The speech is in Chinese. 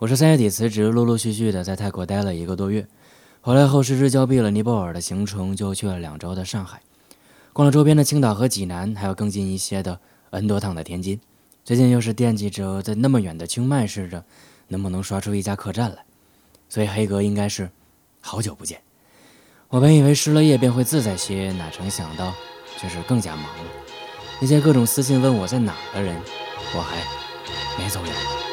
我是三月底辞职，陆陆续续的在泰国待了一个多月。回来后，失之交臂了尼泊尔的行程，就去了两周的上海，逛了周边的青岛和济南，还有更近一些的 N 多趟的天津。最近又是惦记着在那么远的清迈试着能不能刷出一家客栈来，所以黑哥应该是好久不见。我本以为失了业便会自在些，哪成想到却是更加忙了。那些各种私信问我在哪的人，我还没走远。